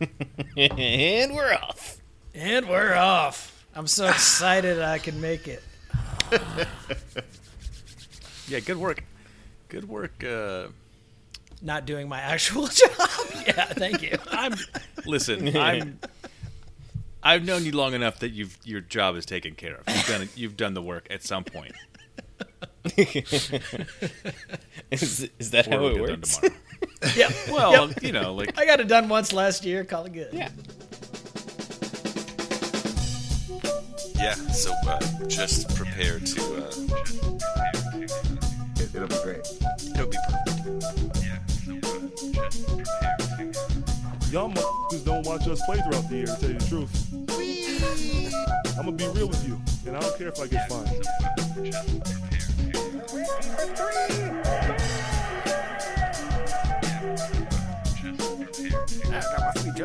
and we're off. And we're off. I'm so excited I can make it. Yeah, good work. Good work. Uh, Not doing my actual job. yeah, thank you. I'm listen. I'm. I've known you long enough that you've your job is taken care of. You've done you've done the work at some point. Is, is that Or how it'll it get done works? tomorrow. Yep. Well, you know, like I got it done once last year. Call it good. Yeah. Yeah, so uh, just prepare to. Uh, It, it'll be great. it'll be perfect. Yeah, so uh, just prepare to. Y'all motherfuckers don't watch us play throughout the year, to tell you the truth. I'm gonna be real with you, and I don't care if I get fined.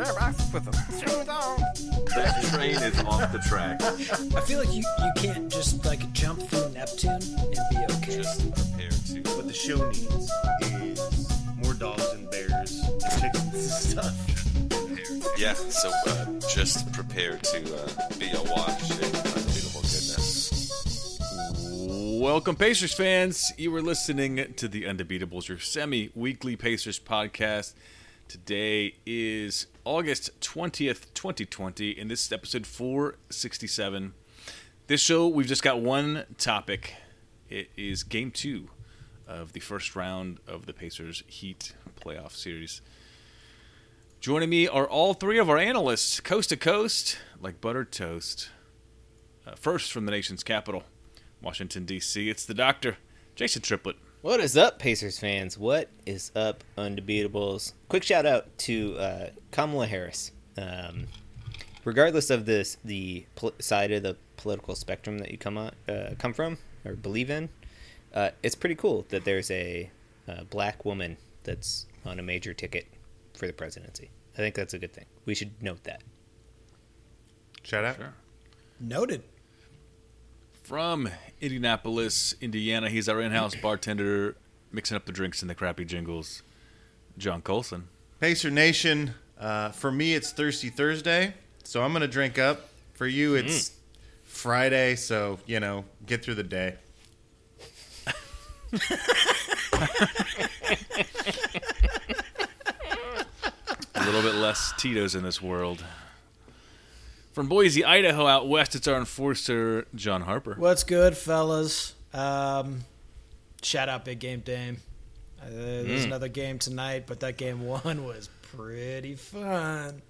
Just prepare to. That train is off the track. I feel like you, you can't just like jump through Neptune and be okay. Just prepare to. What the show needs is more dogs and bears and chickens and stuff. Yeah, so uh, just prepare to uh, be awash in unbeatable goodness. Welcome, Pacers fans. You were listening to the Undebeatables, your semi-weekly Pacers podcast. Today is August 20th, 2020, and this is episode 467. This show, we've just got one topic. It is game two of the first round of the Pacers Heat playoff series. Joining me are all three of our analysts, coast to coast, like buttered toast. Uh, first from the nation's capital, Washington, D.C., it's the doctor, Jason Triplett. What is up, Pacers fans? What is up, Undebeatables? Quick shout out to uh, Kamala Harris. Um, regardless of this, the pol- side of the political spectrum that you come on, uh, come from or believe in, uh, it's pretty cool that there's a, uh black woman that's on a major ticket for the presidency. I think that's a good thing. We should note that. Shout out. Sure. Noted. From Indianapolis, Indiana, he's our in-house bartender, mixing up the drinks and the crappy jingles. John Colson. Pacer Nation, uh, for me, it's Thirsty Thursday, so I'm going to drink up. For you, it's Friday, so, you know, get through the day. A little bit less Tito's in this world. From Boise, Idaho, out west, it's our enforcer, John Harper. What's good, fellas? Um, shout out Big Game Dame. Uh, there's another game tonight, but that game one was pretty fun.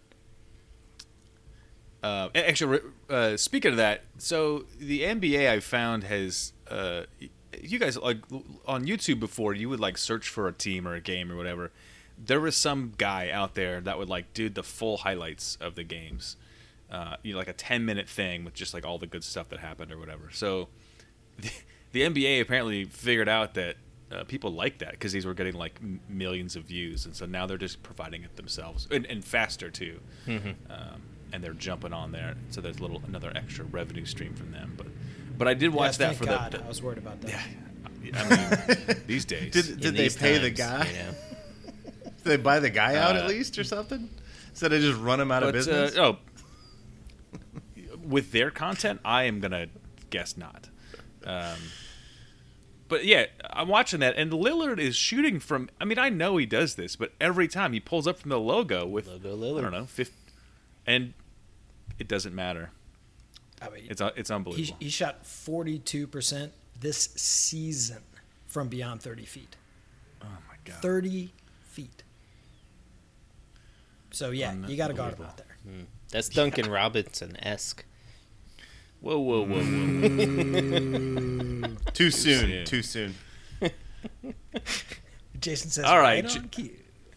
Uh, actually, uh, speaking of that, so the NBA I found has uh, you guys like on YouTube before you would like search for a team or a game or whatever. There was some guy out there that would like do the full highlights of the games, uh, you know, like a ten minute thing with just like all the good stuff that happened or whatever. So the, the NBA apparently figured out that uh, people like that because these were getting like m- millions of views, and so now they're just providing it themselves and, and faster too. Um, and they're jumping on there, so there's a little another extra revenue stream from them. But but I did watch Yes, that for God. the, I was worried about that. the I mean these days. Did, did they these pay the guy? You know? Did they buy the guy out Uh, at least or something? Instead of just run him out of business? Uh, oh, with their content, I am gonna guess not. Um, but yeah, I'm watching that, and Lillard is shooting from. I mean, I know he does this, but every time he pulls up from the logo with Logo Lillard. I don't know, 50, and it doesn't matter. I mean, It's uh, it's unbelievable. he shot 42% this season from beyond 30 feet. oh my god! 30 feet. So, yeah, you got to guard him out there. That's Duncan Robinson esque. Whoa, whoa, whoa, whoa! too soon. soon. Too soon. Jason says, All all right, right, J- cue.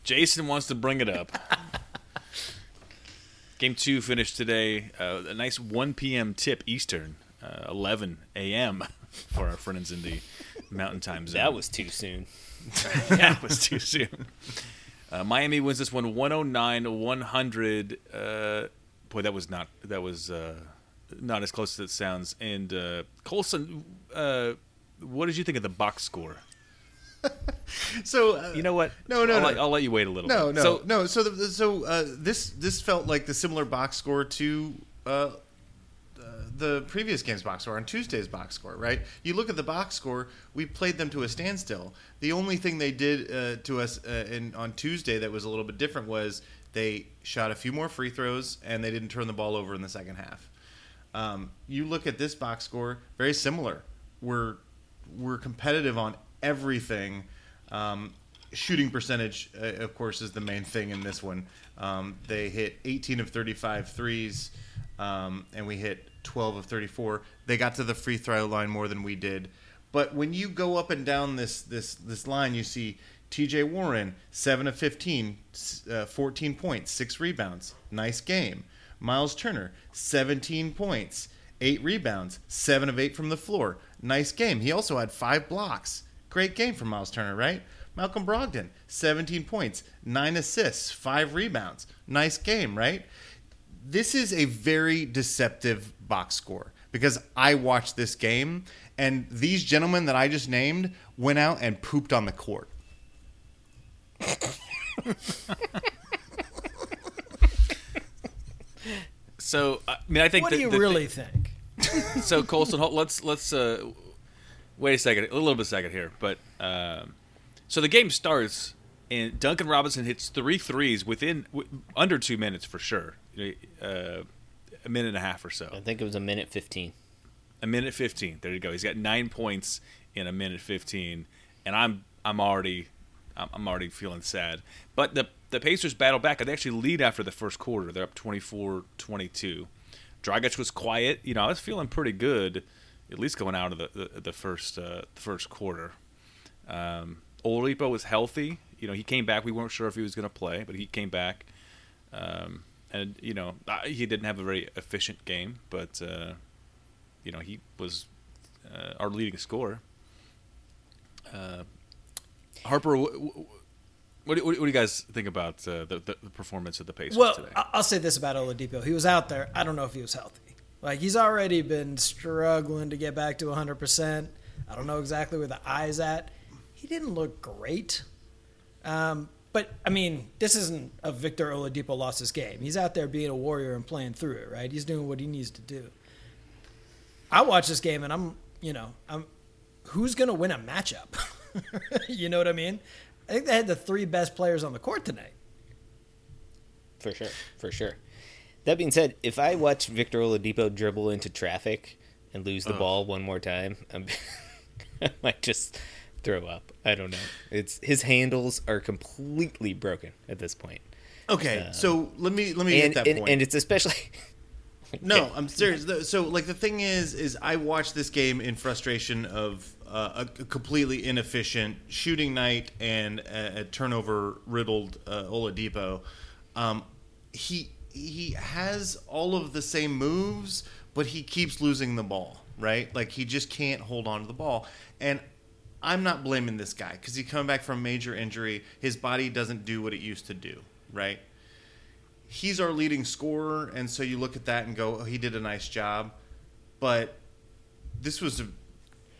Jason wants to bring it up. Game two finished today. Uh, a nice 1 p.m. tip Eastern, uh, 11 a.m. for our friends in the Mountain Time Zone. That was too soon. that was too soon. Uh, Miami wins this one 109 100. Uh, boy, that was not that was uh, not as close as it sounds. And uh, Colson, uh, what did you think of the box score? So uh, You know what? No, no, I'll no. Let, I'll let you wait a little. No, bit. no, So, no. So, the, so uh, this this felt like the similar box score to uh, uh, the previous game's box score on Tuesday's box score, right? You look at the box score. We played them to a standstill. The only thing they did uh, to us uh, in, on Tuesday that was a little bit different was they shot a few more free throws and they didn't turn the ball over in the second half. Um, you look at this box score, very similar. We're we're competitive on everything. Um, shooting percentage, uh, of course, is the main thing in this one. Um, they hit 18 of 35 threes, um, and we hit 12 of 34. They got to the free throw line more than we did. But when you go up and down this this this line, you see T.J. Warren, seven of 15, uh, 14 points, six rebounds, nice game. Miles Turner, 17 points, eight rebounds, seven of eight from the floor, nice game. He also had five blocks. Great game from Miles Turner, right? Malcolm Brogdon, 17 points, nine assists, five rebounds, nice game, right? this is a very deceptive box score because I watched this game and these gentlemen that I just named went out and pooped on the court. so I mean, I think. What the- do you the- really think? so Colson, hold- let's let's uh, wait a second, a little bit second here. But um, so the game starts, and Duncan Robinson hits three threes within w- under two minutes for sure. Uh, a minute and a half or so. I think it was a minute 15. A minute fifteen. There you go. He's got nine points in a minute fifteen, and I'm I'm already I'm I'm already feeling sad. But the the Pacers battle back. They actually lead after the first quarter. They're up 24-22. Dragic was quiet. You know, I was feeling pretty good, at least going out of the the, the first uh, first quarter. Um, Oladipo was healthy. You know, he came back. We weren't sure if he was going to play, but he came back. Um, and you know, he didn't have a very efficient game, but uh, you know, he was uh, our leading scorer. Uh, Harper, wh- wh- what, do- what, do you guys think about uh, the, the performance of the Pacers Well, today? I'll say this about Oladipo: he was out there. I don't know if he was healthy. Like he's already been struggling to get back to 100. percent I don't know exactly where the eye's at. He didn't look great. Um, but I mean, this isn't a Victor Oladipo lost his game. He's out there being a warrior and playing through it. Right? He's doing what he needs to do. I watch this game and I'm, you know, I'm who's going to win a matchup? you know what I mean? I think they had the three best players on the court tonight. For sure, for sure. That being said, if I watch Victor Oladipo dribble into traffic and lose the ball one more time, I'm, I might just throw up. I don't know. It's his handles are completely broken at this point, Okay, uh, so let me let me and get that and, point. and it's especially No, I'm serious. So, like, the thing is, is I watched this game in frustration of uh, a completely inefficient shooting night and a, a turnover riddled uh, Oladipo. Um, he he has all of the same moves, but he keeps losing the ball. Right? Like he just can't hold on to the ball. And I'm not blaming this guy because he's coming back from major injury. His body doesn't do what it used to do. Right? he's our leading scorer, and so you look at that and go, oh, he did a nice job. But this was a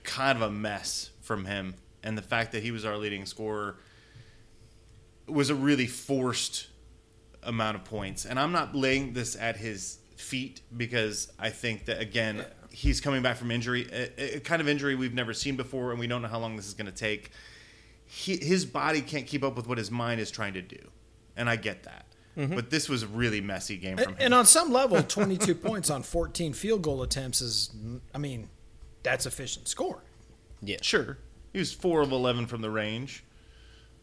kind of a mess from him, and the fact that he was our leading scorer was a really forced amount of points. And I'm not laying this at his feet because I think that again he's coming back from injury, a, a kind of injury we've never seen before, and we don't know how long this is going to take. He, his body can't keep up with what his mind is trying to do, and I get that. Mm-hmm. But this was a really messy game from And, him. and on some level, 22 points on 14 field goal attempts is, I mean, that's efficient scoring. yeah. Sure, he was four of eleven from the range,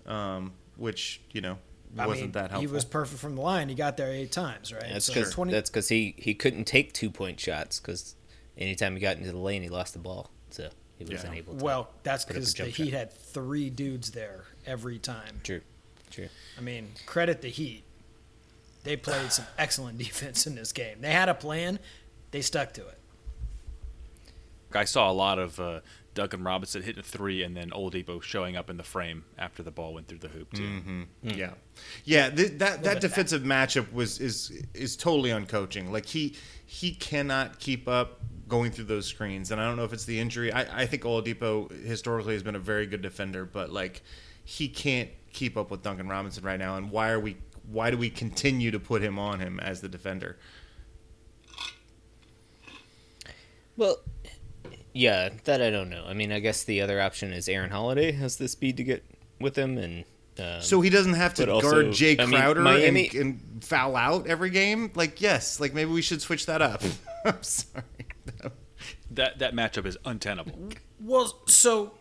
um, which you know I wasn't mean, that helpful. He was perfect from the line. He got there eight times, right? That's So because 20 that's because he he couldn't take two point shots because anytime he got into the lane, he lost the ball, so he wasn't Yeah. able. to well, that's put up a because the Heat shot. had three dudes there every time. True, true. I mean, credit the Heat. They played some excellent defense in this game. They had a plan. They stuck to it. I saw a lot of uh, Duncan Robinson hitting a three, and then Oladipo showing up in the frame after the ball went through the hoop too. Mm-hmm. Yeah, yeah. Th- that that defensive matchup was is is totally uncoaching. Like he he cannot keep up going through those screens. And I don't know if it's the injury. I, I think Oladipo historically has been a very good defender, but like he can't keep up with Duncan Robinson right now. And why are we? Why do we continue to put him on him as the defender? Well, yeah, that I don't know. I mean, I guess the other option is Aaron Holiday has the speed to get with him, and um, So he doesn't have to but also, guard Jae I mean, Crowder Miami- and, and foul out every game. Like yes, like maybe we should switch that up. I'm sorry. That that matchup is untenable. Well, so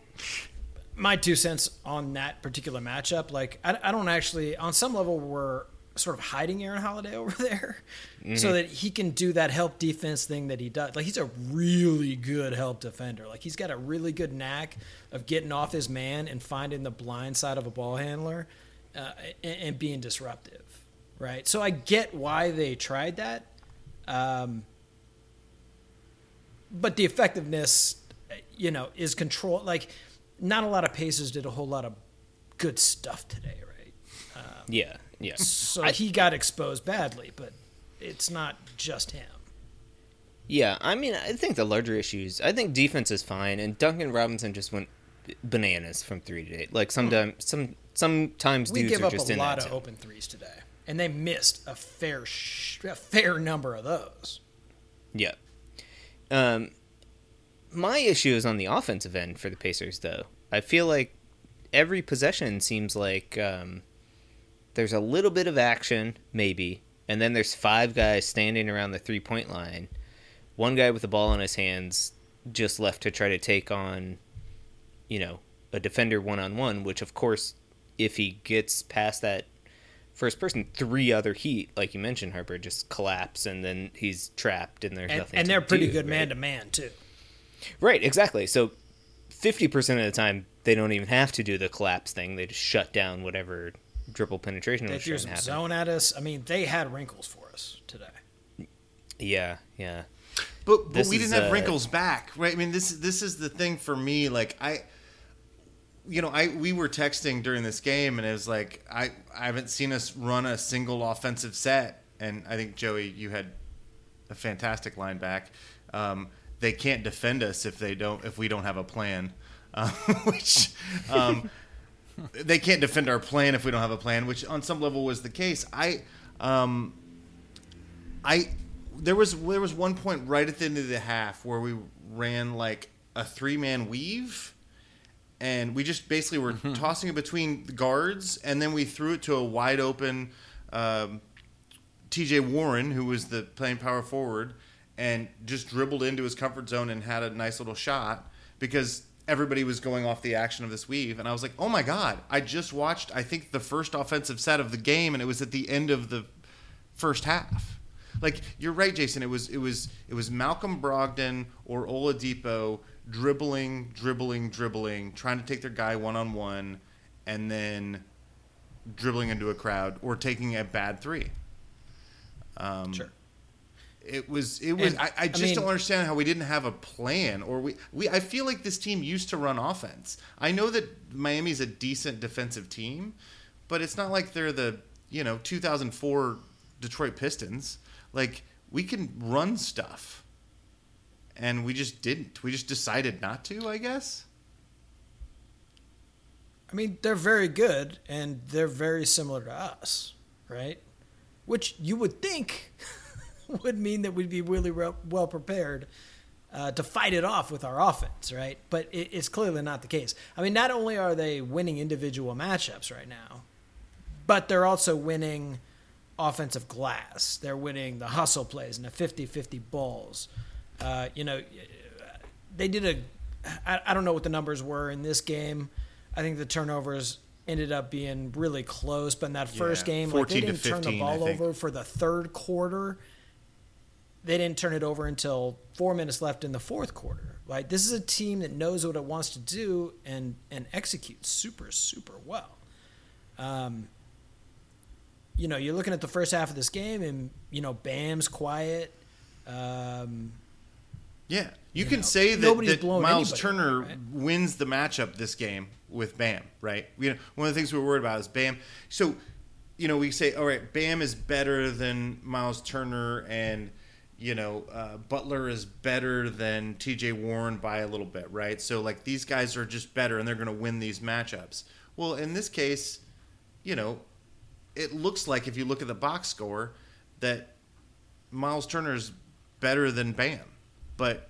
my two cents on that particular matchup, like I, I don't actually, on some level, we're sort of hiding Aaron Holiday over there, so that he can do that help defense thing that he does. Like he's a really good help defender. Like he's got a really good knack of getting off his man and finding the blind side of a ball handler, uh, and, and being disruptive. Right. So I get why they tried that. Um, but the effectiveness, you know, is control. Like, not a lot of Pacers did a whole lot of good stuff today, right? yeah, yeah. So he got exposed badly, but it's not just him. Yeah, I mean, I think the larger issues. I think defense is fine, and Duncan Robinson just went bananas from three to eight. Like sometimes, some sometimes We dudes give up a lot of zone. open threes today, and they missed a fair, sh- a fair number of those. Yeah. Um, my issue is on the offensive end for the Pacers, though. I feel like every possession seems like um, there's a little bit of action, maybe, and then there's five guys standing around the three point line. One guy with the ball in his hands just left to try to take on, you know, a defender one on one, which, of course, if he gets past that first person, three other heat, like you mentioned, Harper, just collapse and then he's trapped and there's And, nothing and they're pretty do, good man to man too. Right, exactly. So 50% of the time, they don't even have to do the collapse thing. They just shut down whatever dribble penetration They was threw some happen. zone at us. I mean, they had wrinkles for us today. Yeah, yeah. But but This we didn't have uh, wrinkles back, right? I mean, this this is the thing for me. Like I, you know, I we were texting during this game, and it was like I I haven't seen us run a single offensive set, and I think Joey, you had a fantastic line back. Um, they can't defend us if they don't if we don't have a plan, uh, which. Um, they can't defend our plan if we don't have a plan, which on some level was the case. I, um, I, there was there was one point right at the end of the half where we ran like a three man weave, and we just basically were tossing it between the guards, and then we threw it to a wide open um, T.J. Warren, who was the playing power forward, and just dribbled into his comfort zone and had a nice little shot because everybody was going off the action of this weave, and I was like, oh my god! I just watched I think the first offensive set of the game, and it was at the end of the first half. Like you're right, Jason. It was it was it was Malcolm Brogdon or Oladipo dribbling, dribbling, dribbling, trying to take their guy one on one, and then dribbling into a crowd or taking a bad three. Um, Sure. It was. It was. And, I, I I just mean- don't understand how we didn't have a plan, or we, we. I feel like this team used to run offense. I know that Miami's a decent defensive team, but it's not like they're the you know 2004 Detroit Pistons. Like we can run stuff, and we just didn't. We just decided not to. I guess. I mean, they're very good and they're very similar to us, right? Which you would think would mean that we'd be really re- well prepared uh, to fight it off with our offense, right? But it, it's clearly not the case. I mean, not only are they winning individual matchups right now, but they're also winning offensive glass. They're winning the hustle plays and the 50 50 balls. Uh, you know, they did a I, I don't know what the numbers were in this game. I think the turnovers ended up being really close, but in that first Yeah, game, like they didn't turn the ball over for the third quarter. They didn't turn it over until four minutes left in the fourth quarter. Like this is a team that knows what it wants to do and and executes super super well. Um, you know, you're looking at the first half of this game, and you know, Bam's quiet. Um, Yeah, you, You can know, say that, that Miles anybody Turner right? wins the matchup this game with Bam, right? You know, one of the things we're worried about is Bam. So, you know, we say, all right, Bam is better than Miles Turner, and you know, uh, Butler is better than T.J. Warren by a little bit, right? So like these guys are just better, and they're going to win these matchups. Well, in this case, you know, it looks like if you look at the box score that Miles Turner is better than Bam, but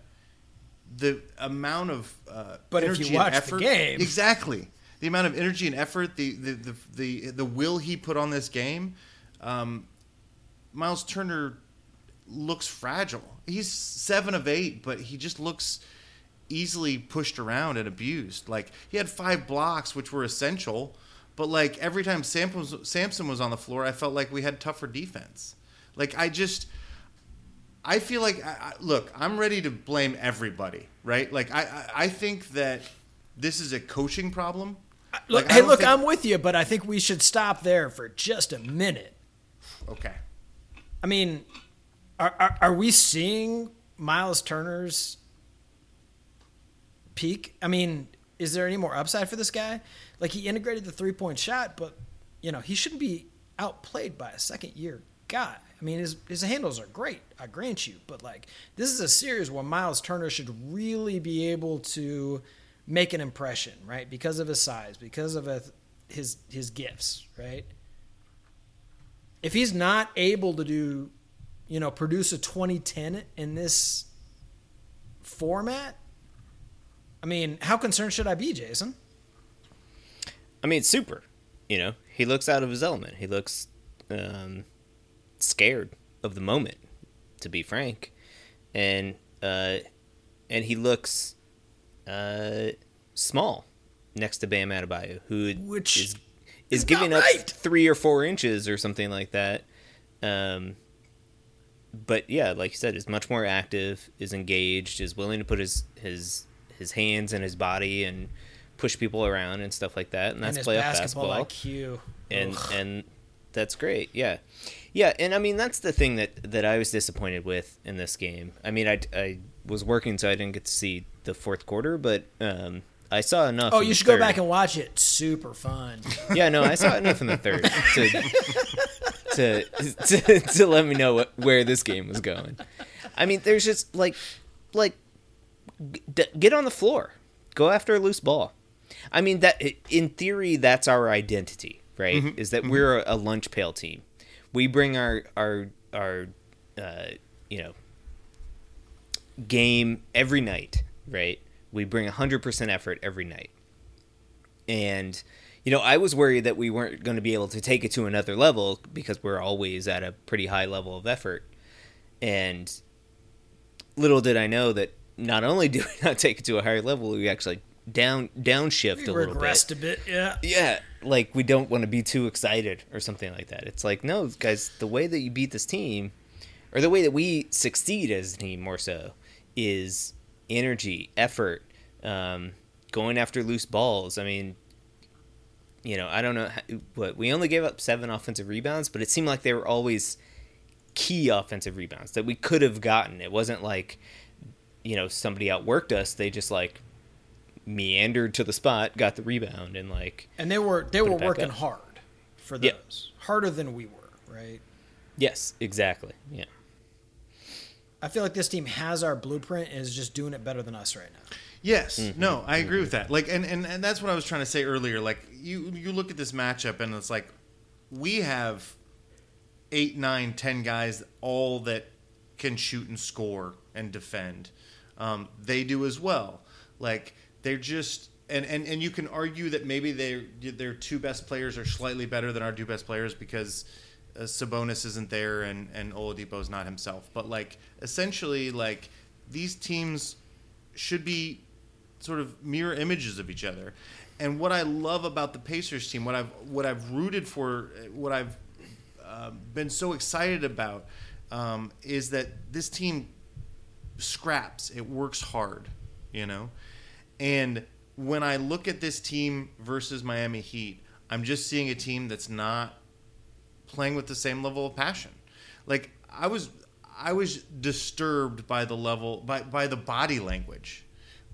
the amount of uh, But if energy you and watch the effort, game- exactly the amount of energy and effort, the the the the, the will he put on this game, um, Miles Turner looks fragile. He's seven of eight, but he just looks easily pushed around and abused. Like he had five blocks, which were essential, but like every time Sampson was, Sampson was on the floor, I felt like we had tougher defense. Like I just, I feel like I, look, I'm ready to blame everybody, right? Like I, I, I think that this is a coaching problem. Look, Like, hey, look, think- I'm with you, but I think we should stop there for just a minute. Okay. I mean, are, are, we seeing Miles Turner's peak? I mean, is there any more upside for this guy? Like he integrated the three point shot, but you know he shouldn't be outplayed by a second year guy. I mean, his his handles are great, I grant you, but like this is a series where Miles Turner should really be able to make an impression, right? Because of his size, because of a, his his gifts, right? If he's not able to do, you know, produce a 2010 in this format, I mean, how concerned should I be, Jason? I mean, super. You know, he looks out of his element. He looks um, scared of the moment, to be frank, and uh, and he looks uh, small next to Bam Adebayo, who Which is is is giving not up three or four inches or something like that. Um, but yeah, like you said, is much more active, is engaged, is willing to put his his his hands and his body and push people around and stuff like that. And that's and playoff basketball, basketball IQ. and Ugh. and that's great. Yeah, yeah, and I mean that's the thing that that I was disappointed with in this game. I mean, I I was working, so I didn't get to see the fourth quarter, but um, I saw enough. oh, you should go back and watch it. Super fun. Yeah, no, I saw enough in the third to to to, to let me know what, where this game was going. I mean, there's just like like g- get on the floor, go after a loose ball. I mean that in theory that's our identity, right? Is that we're a, a lunch pail team. We bring our our our uh, you know game every night, right? We bring 100% effort every night. And you know, I was worried that we weren't going to be able to take it to another level because we're always at a pretty high level of effort. And little did I know that not only do we not take it to a higher level, we actually down downshift a little bit. A bit. Yeah. Yeah, like we don't want to be too excited or something like that. It's like, no, guys, the way that you beat this team, or the way that we succeed as a team more so, is energy, effort, um, going after loose balls. I mean, you know, I don't know what we only gave up seven offensive rebounds, but it seemed like they were always key offensive rebounds that we could have gotten. It wasn't like, you know, somebody outworked us. They just like meandered to the spot, got the rebound, and like And they were they were working up. hard for Yeah. those. Harder than we were, right? yes, exactly, yeah. I feel like this team has our blueprint and is just doing it better than us right now. Yes. Mm-hmm. No, I agree with that. Like, and, and and that's what I was trying to say earlier. Like, you you look at this matchup and it's like we have eight, nine, ten guys all that can shoot and score and defend. Um, they do as well. Like they're just and, and, and you can argue that maybe they their two best players are slightly better than our two best players because uh, Sabonis isn't there and and Oladipo's not himself. But like essentially, like these teams should be sort of mirror images of each other. And what I love about the Pacers team, what I've what I've rooted for, what I've uh, been so excited about, um, is that this team scraps. It works hard, you know. And when I look at this team versus Miami Heat, I'm just seeing a team that's not playing with the same level of passion. Like I was I was disturbed by the level by by the body language,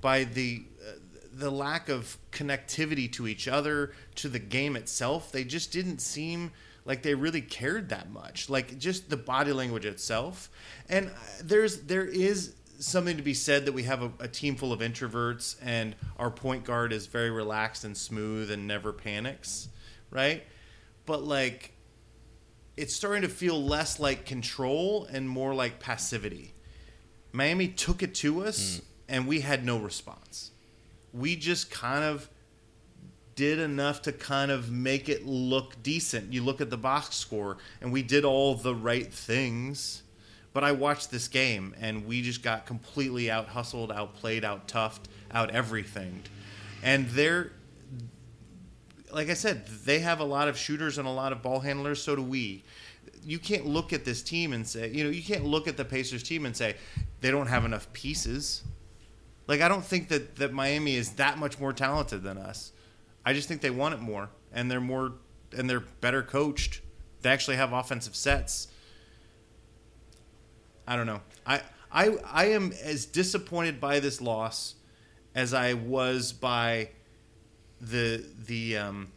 by the uh, the lack of connectivity to each other, to the game itself. They just didn't seem like they really cared that much. Like just the body language itself. And uh, there's there is something to be said that we have a, a team full of introverts and our point guard is very relaxed and smooth and never panics, right? But like it's starting to feel less like control and more like passivity. Miami took it to us and we had no response. We just kind of did enough to kind of make it look decent. You look at the box score and we did all the right things. But I watched this game and we just got completely out hustled, outplayed, out toughed, out everything. And they're like I said, they have a lot of shooters and a lot of ball handlers. So do we. You can't look at this team and say, you know, you can't look at the Pacers team and say they don't have enough pieces. Like I don't think that that Miami is that much more talented than us. I just think they want it more, and they're more and they're better coached. They actually have offensive sets. I don't know. I I I am as disappointed by this loss as I was by the the um,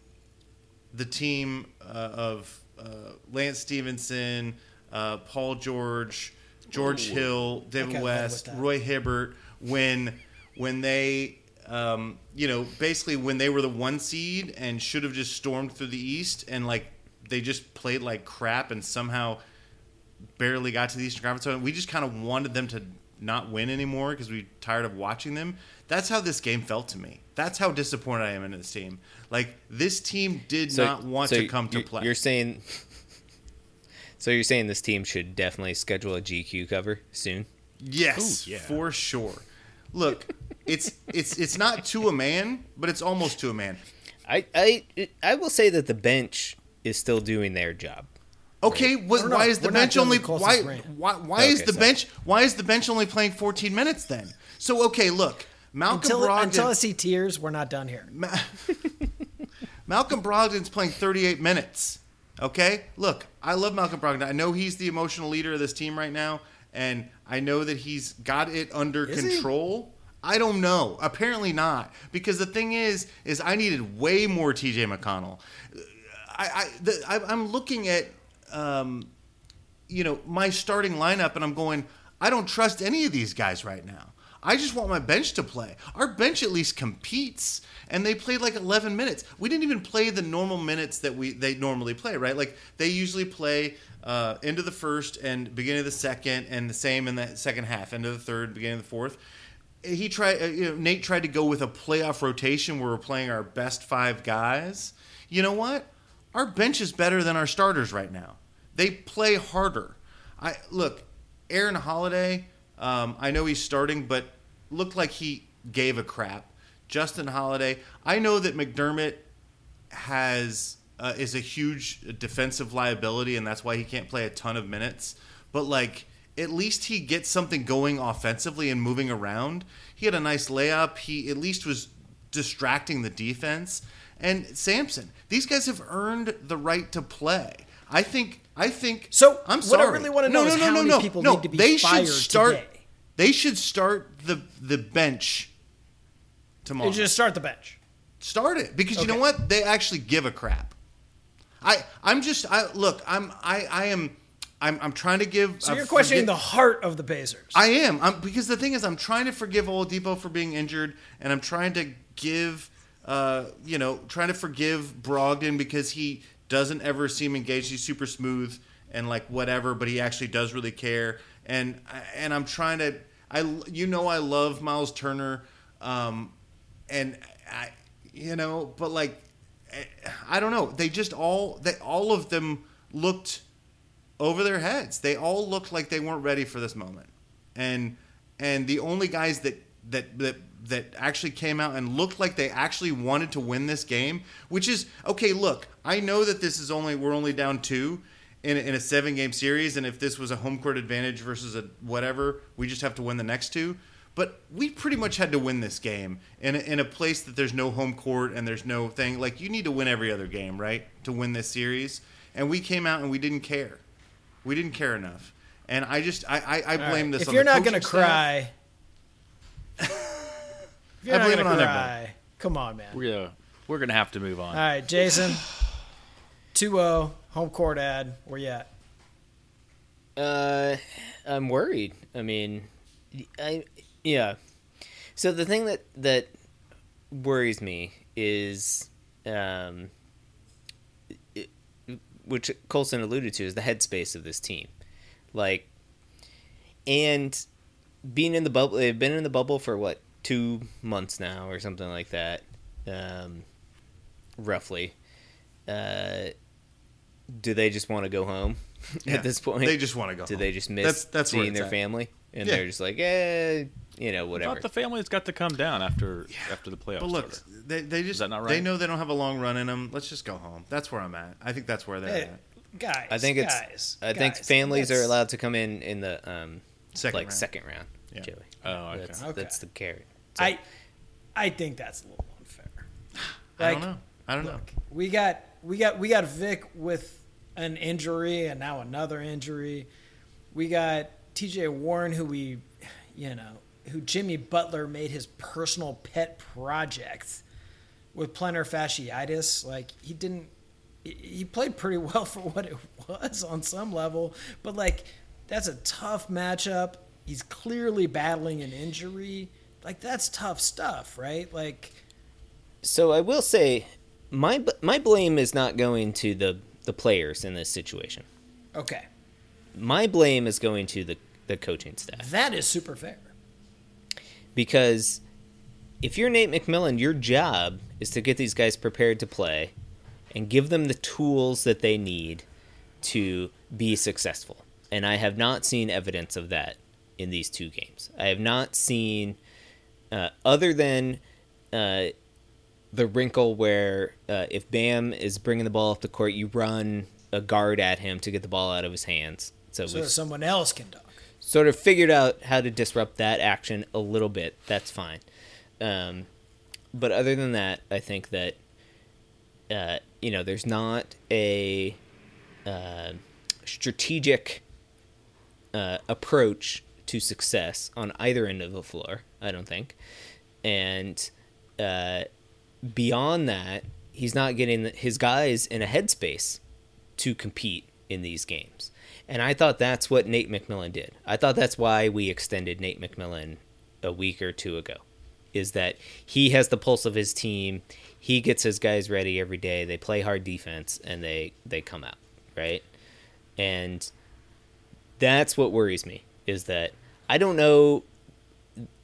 the team uh, of uh, Lance Stephenson, uh, Paul George, George Hill, David West. Roy Hibbert when when they um, you know basically when they were the one seed and should have just stormed through the East and like they just played like crap and somehow barely got to the Eastern Conference. So we just kind of wanted them to not win anymore because we tired of watching them. That's how this game felt to me. That's how disappointed I am in this team. Like this team did not want to come to play. You're saying. So you're saying this team should definitely schedule a GQ cover soon? Yes, Ooh, yeah. for sure. Look, it's it's it's not to a man, but it's almost to a man. I I I will say that the bench is still doing their job. Okay, what, don't why is the bench only the closest why why why is the sorry. bench why is the bench only playing 14 minutes then? So okay, look, Malcolm Until, Brogdon until I see tears, we're not done here. Ma- Malcolm Brogdon's playing 38 minutes. Okay? Look, I love Malcolm Brogdon. I know he's the emotional leader of this team right now, and I know that he's got it under Is he? control. I don't know. Apparently not. Because the thing is, is I needed way more TJ McConnell. I, I, the, I I'm looking at, um, you know, my starting lineup, and I'm going, I don't trust any of these guys right now. I just want my bench to play. Our bench at least competes, and they played like 11 minutes. We didn't even play the normal minutes that we they normally play, right? Like they usually play uh, into the first and beginning of the second, and the same in the second half, into the third, beginning of the fourth. He tried, uh, you know, Nate tried to go with a playoff rotation where we're playing our best five guys. You know what? Our bench is better than our starters right now. They play harder. I look, Aaron Holiday. Um, I know he's starting, but looked like he gave a crap. Justin Holiday. I know that McDermott has uh, is a huge defensive liability, and that's why he can't play a ton of minutes. But like, at least he gets something going offensively and moving around. He had a nice layup. He at least was distracting the defense. And Sampson, these guys have earned the right to play. I think. I think. So, I'm sorry. what I sorry. really wanna no, know no, is no, how no, many no, people no. need to be they fired should start. today. They should start the the bench tomorrow. You just start the bench. Start it because you know what? They actually give a crap. I I'm just I look I'm I I am I'm I'm trying to give. So you're questioning forget- the heart of the Pacers. I am. I'm because the thing is, I'm trying to forgive Oladipo for being injured, and I'm trying to give, uh, you know, trying to forgive Brogdon because he doesn't ever seem engaged. He's super smooth and like whatever, but he actually does really care. And and I'm trying to, I you know, I love Miles Turner, um, and I, you know, but like, I don't know. They just all they all of them looked over their heads. They all looked like they weren't ready for this moment. And and the only guys that that that that actually came out and looked like they actually wanted to win this game, which is okay, look, I know that this is only we're only down 2 in a, in a 7 game series and if this was a home court advantage versus a whatever, we just have to win the next two. But we pretty much had to win this game in a, in a place that there's no home court and there's no thing. Like you need to win every other game, right, to win this series. And we came out and we didn't care. We didn't care enough, and I just I I, I blame All right. this. If on you're the not gonna staff. cry, if you're I not blame gonna it on cry, come on, man. We're gonna, we're gonna have to move on. All right, Jason. 2-0. home court ad. Where you at? Uh, I'm worried. I mean, I yeah. So the thing that that worries me is, um, it, which Colson alluded to, is the headspace of this team, like, and being in the bubble. They've been in the bubble for what two months now, or something like that, um, roughly. Uh, do they just want to go home Yeah. at this point? They just want to go. Do home. they just miss That's- that's seeing their at. family? And Yeah. they're just like, eh, you know, I whatever. thought the family's got to come down after after the playoffs. But look, started. they, they just that not they know they don't have a long run in them. Let's just go home. That's where I'm at. I think that's where they're Hey, at. guys. I think it's. guys, I think guys, families are allowed to come in in the um, Second like round. second round. Yeah. Joey. Oh, okay. That's, Okay. that's the carrot. So- I, I think that's a little unfair. I don't know. I don't know. We got we got we got Vic with an injury and now another injury. We got T.J. Warren, who we, you know, who Jimmy Butler made his personal pet project with plantar fasciitis. Like he didn't. he- He played pretty well for what it was on some level, but like that's a tough matchup. He's clearly battling an injury. Like that's tough stuff, right? Like So I will say, my my blame is not going to the the players in this situation. okay, My blame is going to the the coaching staff. that is super fair. Because if you're Nate McMillan, your job is to get these guys prepared to play and give them the tools that they need to be successful. And I have not seen evidence of that in these two games. I have not seen, uh, other than uh, the wrinkle where uh, if Bam is bringing the ball up the court, you run a guard at him to get the ball out of his hands. So, So someone else can dunk. Sort of figured out how to disrupt that action a little bit. That's fine. Um, but other than that, I think that uh, you know there's not a uh, strategic uh, approach to success on either end of the floor. I don't think, and uh, beyond that, he's not getting his guys in a headspace to compete in these games. And I thought that's what Nate McMillan did. I thought that's why we extended Nate McMillan a week or two ago. Is that he has the pulse of his team. He gets his guys ready every day. They play hard defense and they they come out, right? And that's what worries me is that I don't know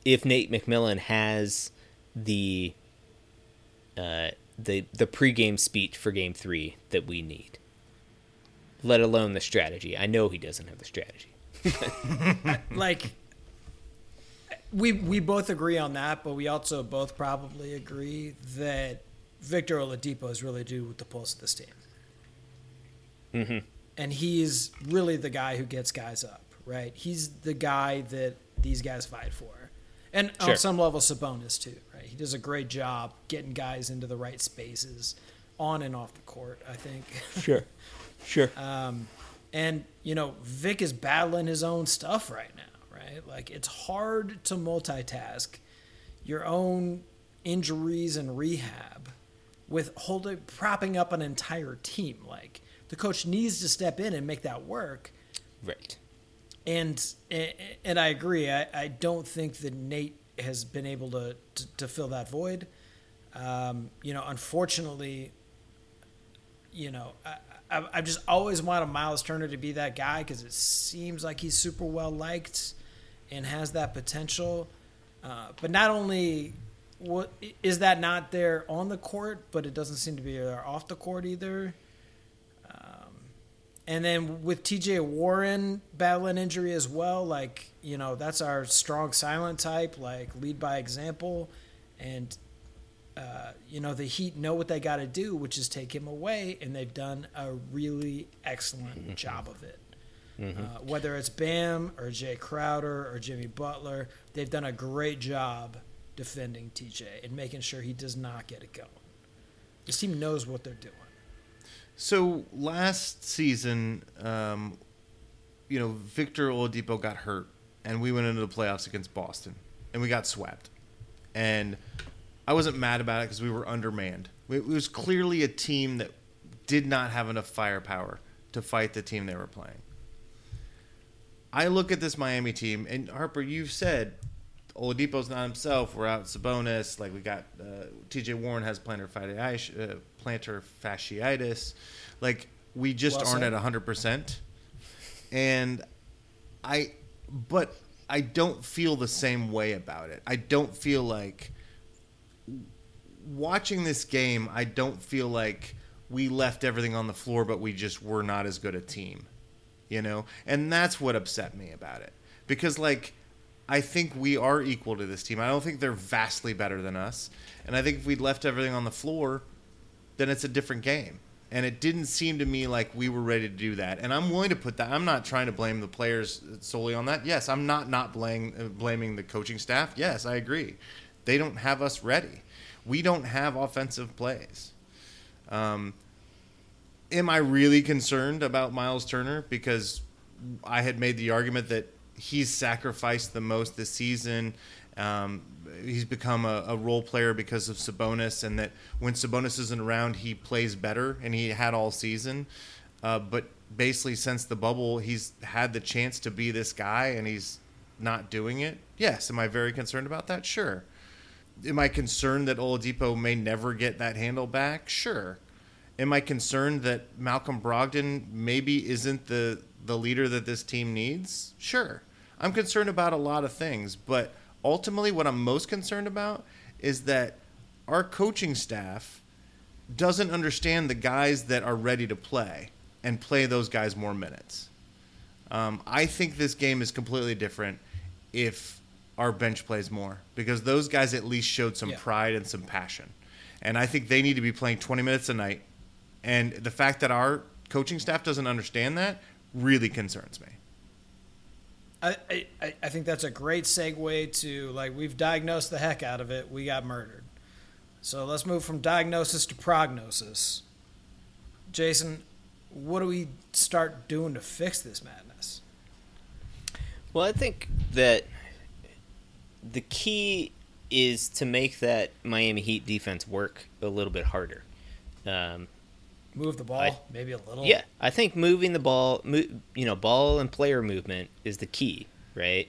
if Nate McMillan has the uh, the the pregame speech for Game Three that we need, let alone the strategy. I know he doesn't have the strategy. Like we we both agree on that, but we also both probably agree that Victor Oladipo is really due with the pulse of this team. Mm-hmm. And he's really the guy who gets guys up, right? He's the guy that these guys fight for. And Sure. on some level, Sabonis too, right? He does a great job getting guys into the right spaces on and off the court, I think. Sure, sure. Um, and you know, Vic is battling his own stuff right now, right? Like it's hard to multitask your own injuries and rehab with holding propping up an entire team. Like the coach needs to step in and make that work. right. And and I agree. I, I don't think that Nate has been able to to, to fill that void. Um, you know, unfortunately, you know, I, I, I just always wanted Miles Turner to be that guy because it seems like he's super well liked and has that potential. Uh, but not only what is that not there on the court, but it doesn't seem to be there off the court either. Um, and then with TJ Warren battling injury as well, like, you know, that's our strong silent type, like lead by example. And, uh, you know, the Heat know what they got to do, which is take him away, and they've done a really excellent job of it. Uh, whether it's Bam or Jae Crowder or Jimmy Butler, they've done a great job defending TJ and making sure he does not get it going. This team knows what they're doing. So last season, um, you know, Victor Oladipo got hurt, and we went into the playoffs against Boston, and we got swept. And I wasn't mad about it because we were undermanned. It was clearly a team that did not have enough firepower to fight the team they were playing. I look at this Miami team, and Harper, you've said Oladipo's not himself. We're out Sabonis. Like we got uh, T.J. Warren has plantar fasciitis. Uh, plantar fasciitis. Like we just Well aren't said. at hundred percent. And I, but I don't feel the same way about it. I don't feel like watching this game. I don't feel like we left everything on the floor, but we just were not as good a team you know? And that's what upset me about it. Because like i think we are equal to this team. I don't think they're vastly better than us. And i think if we'd left everything on the floor then it's a different game. And it didn't seem to me like we were ready to do that. And i'm willing to put that i'm not trying to blame the players solely on that. Yes i'm not not blaming, blaming the coaching staff. Yes i agree. They don't have us ready we don't have offensive plays um, am I really concerned about Miles Turner because I had made the argument that he's sacrificed the most this season. Um, he's become a, a role player because of Sabonis, and that when Sabonis isn't around, he plays better, and he had all season. Uh, but basically, since the bubble, he's had the chance to be this guy, and he's not doing it. Yes, am I very concerned about that? Sure. Am I concerned that Oladipo may never get that handle back? Sure. Am I concerned that Malcolm Brogdon maybe isn't the the leader that this team needs? Sure. I'm concerned about a lot of things, but ultimately what I'm most concerned about is that our coaching staff doesn't understand the guys that are ready to play and play those guys more minutes. Um, I think this game is completely different if our bench plays more because those guys at least showed some Yeah. pride and some passion. And I think they need to be playing 20 minutes a night. And the fact that our coaching staff doesn't understand that really concerns me. I, I- I, I think that's a great segue to like we've diagnosed the heck out of it. We got murdered. So let's move from diagnosis to prognosis. Jason, what do we start doing to fix this madness? Well, I think that the key is to make that Miami Heat defense work a little bit harder. Um, Move the ball, I- maybe a little. yeah, I think moving the ball, mo- you know, ball and player movement is the key, right?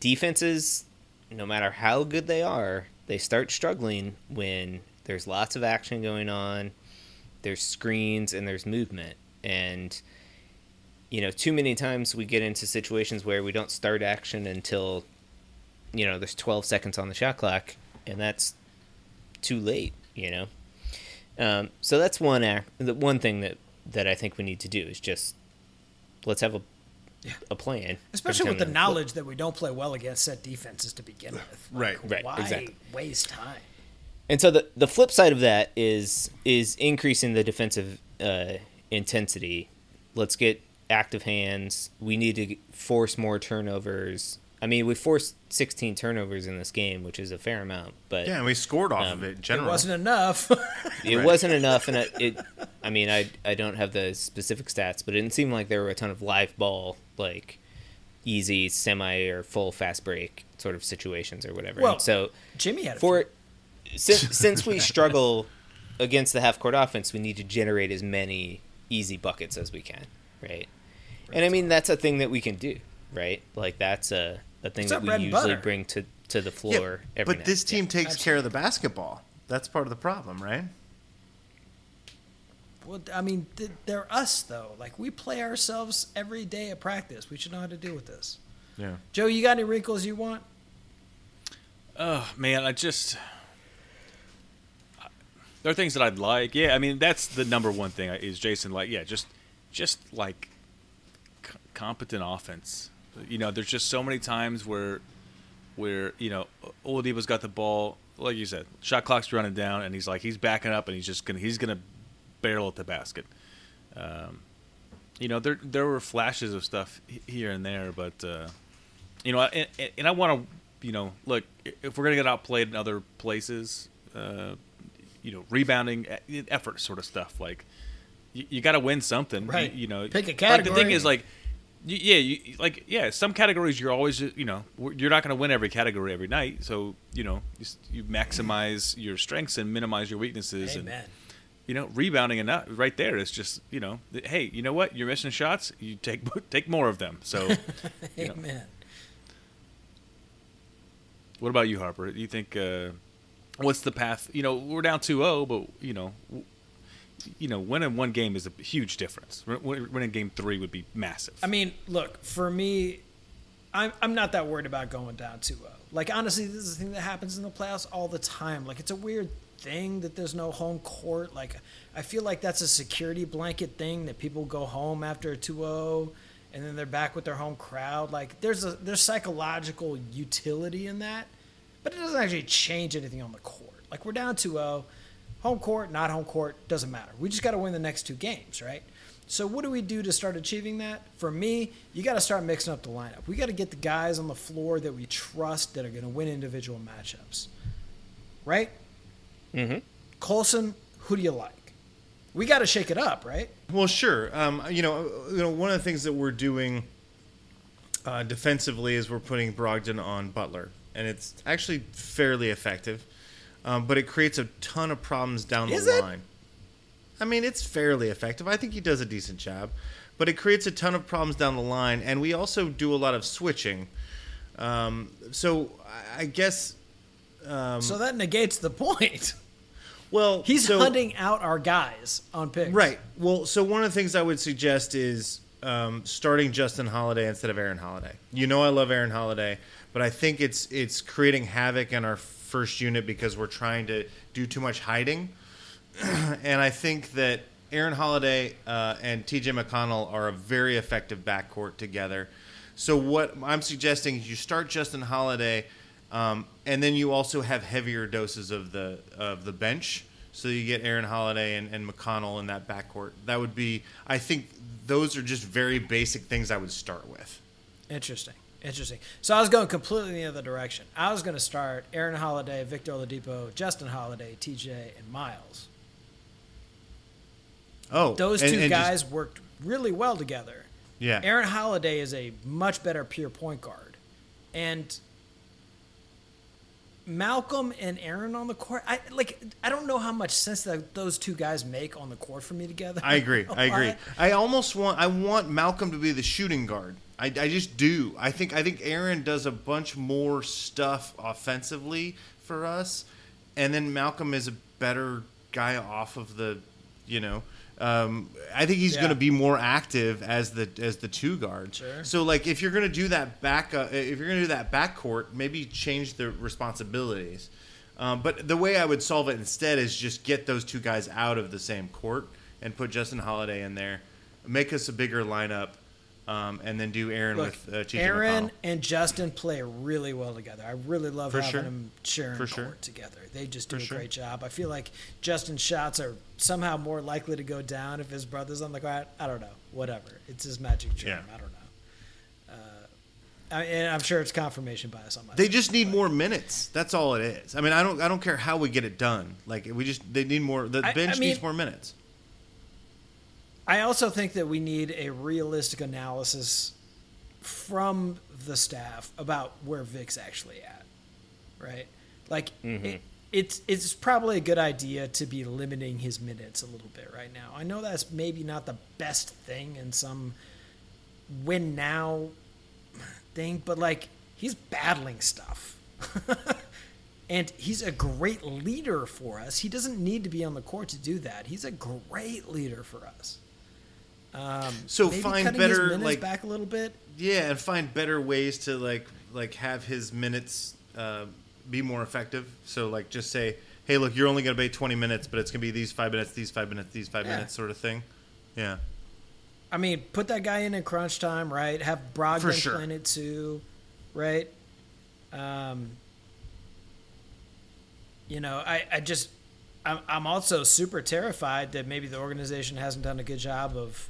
Defenses, no matter how good they are, they start struggling when there's lots of action going on, there's screens, and there's movement. And, you know, too many times we get into situations where we don't start action until, you know, there's 12 seconds on the shot clock, and that's too late, you know? Um, so that's one act, the one thing that that I think we need to do is just let's have a a plan. Especially with the time knowledge that we don't play well against set defenses to begin with. Like, Right, right, Why exactly. waste time? And so the the flip side of that is is increasing the defensive uh, intensity. Let's get active hands. We need to force more turnovers. I mean, we forced 16 turnovers in this game, which is a fair amount, but Yeah, and we scored off Um, of it Generally, It wasn't enough. it Right. wasn't enough and it, it i mean I, I don't have the specific stats but it didn't seem like there were a ton of live ball like easy semi or full fast break sort of situations or whatever. Well, And so Jimmy had for since, since we struggle against the half court offense we need to generate as many easy buckets as we can right? And i mean that's a thing that we can do right like that's a, a thing It's that our we usually butter. bring to to the Yeah, floor every but night. this team Yeah. takes care of the basketball. That's part of the problem, right? Well, I mean, they're us though. Like we play ourselves every day at practice. We should know how to deal with this. Yeah. Joe, you got any wrinkles you want? Oh man, I just there are things that I'd like. Yeah, I mean that's the number one thing is Jason like yeah, just just like c- competent offense. You know, there's just so many times where where you know Oladipo's got the ball, like you said, shot clock's running down, and he's like he's backing up, and he's just gonna he's gonna barrel at the basket. Um, you know, there there were flashes of stuff here and there, but uh, you know, and, and I want to, you know, look if we're gonna get outplayed in other places, uh, you know, rebounding, effort sort of stuff. Like you, you got to win something, Right. You, you know, Pick a Like the thing is, like, you, yeah, you, like yeah, some categories you're always, you know, you're not going to win every category every night. So you know, you, you maximize your strengths and minimize your weaknesses. And you know, rebounding enough right there is just you know, hey, you know what? You're missing shots. You take take more of them. So, you know. Amen. what about you, Harper? Do you think uh, what's the path? You know, we're down 2-0, but you know, you know, winning one game is a huge difference. Win- win- Winning game three would be massive. I mean, look, for me, I'm, I'm not that worried about going down 2 0. Like, honestly, this is a thing that happens in the playoffs all the time. Like, it's a weird thing that there's no home court. Like, I feel like that's a security blanket thing that people go home after a 2 0 and then they're back with their home crowd. Like, there's a there's psychological utility in that, but it doesn't actually change anything on the court. Like, we're down 2 0. Home court, not home court, doesn't matter. We just got to win the next two games, right? So what do we do to start achieving that? For me, you got to start mixing up the lineup. We got to get the guys on the floor that we trust that are going to win individual matchups. Right? Mm-hmm. Colson, who do you like? We got to shake it up, right? Well, sure. Um, you know, you know, one of the things that we're doing uh, defensively is we're putting Brogdon on Butler, and it's actually fairly effective. Um, but it creates a ton of problems down Is the it? line. I mean, it's fairly effective. I think he does a decent job, but it creates a ton of problems down the line, and we also do a lot of switching. Um, so I- guess, um, so that negates the point. well, He's so- hunting out our guys on picks. Right. Well, so one of the things I would suggest is um, starting Justin Holiday instead of Aaron Holiday. You know, I love Aaron Holiday, but I think it's it's creating havoc in our first unit because we're trying to do too much hiding, and I think that Aaron Holiday uh, and T.J. McConnell are a very effective backcourt together. So what I'm suggesting is you start Justin Holiday, um, and then you also have heavier doses of the of the bench. So you get Aaron Holiday and, and McConnell in that backcourt. That would be, I think, those are just very basic things I would start with. Interesting. Interesting. So I was going completely the other direction. I was going to start Aaron Holiday, Victor Oladipo, Justin Holiday, TJ, and Miles. Oh, Those and- two and just- guys worked really well together. yeah, Aaron Holiday is a much better pure point guard. And Malcolm and Aaron on the court, I like I don't know how much sense that those two guys make on the court for me together. I agree. I agree. I almost want I want Malcolm to be the shooting guard. I, I just do. I think I think Aaron does a bunch more stuff offensively for us, and then Malcolm is a better guy off of the, you know. Um, I think he's Yeah. going to be more active as the as the two guard. Sure. So like if you're going to do that back uh, if you're going to do that backcourt, maybe change the responsibilities. Um, but the way I would solve it instead is just get those two guys out of the same court and put Justin Holiday in there, make us a bigger lineup, um, and then do Aaron Look, with uh, TJ Aaron McConnell. and Justin play really well together. I really love For having sure. them sharing For court sure. together. They just do For a sure. great job. I feel like Justin's shots are somehow more likely to go down if his brother's on the court. I don't know. Whatever. It's his magic charm. Yeah. I don't know. Uh, I, and I'm sure it's confirmation bias on my They side, just need but- more minutes. That's all it is. I mean, I don't I don't care how we get it done. Like we just they need more. The I- I bench mean- needs more minutes. I also think that we need a realistic analysis from the staff about where Vic's actually at, right? Like mm-hmm. it, it's it's probably a good idea to be limiting his minutes a little bit right now. I know that's maybe not the best thing in some win now thing, but like he's battling stuff. and he's a great leader for us. He doesn't need to be on the court to do that. He's a great leader for us. Um, So find better, like- back a little bit. Yeah, and find better ways to like like have his minutes uh, be more effective. So like just say, hey, look, you're only going to be 20 minutes, but it's going to be these five minutes, these five minutes, these five Yeah. minutes, sort of thing. Yeah. I mean, put that guy in in crunch time, right? Have Brogdon sure. playing it too, right? Um, you know, I, I just, I'm, I'm also super terrified that maybe the organization hasn't done a good job of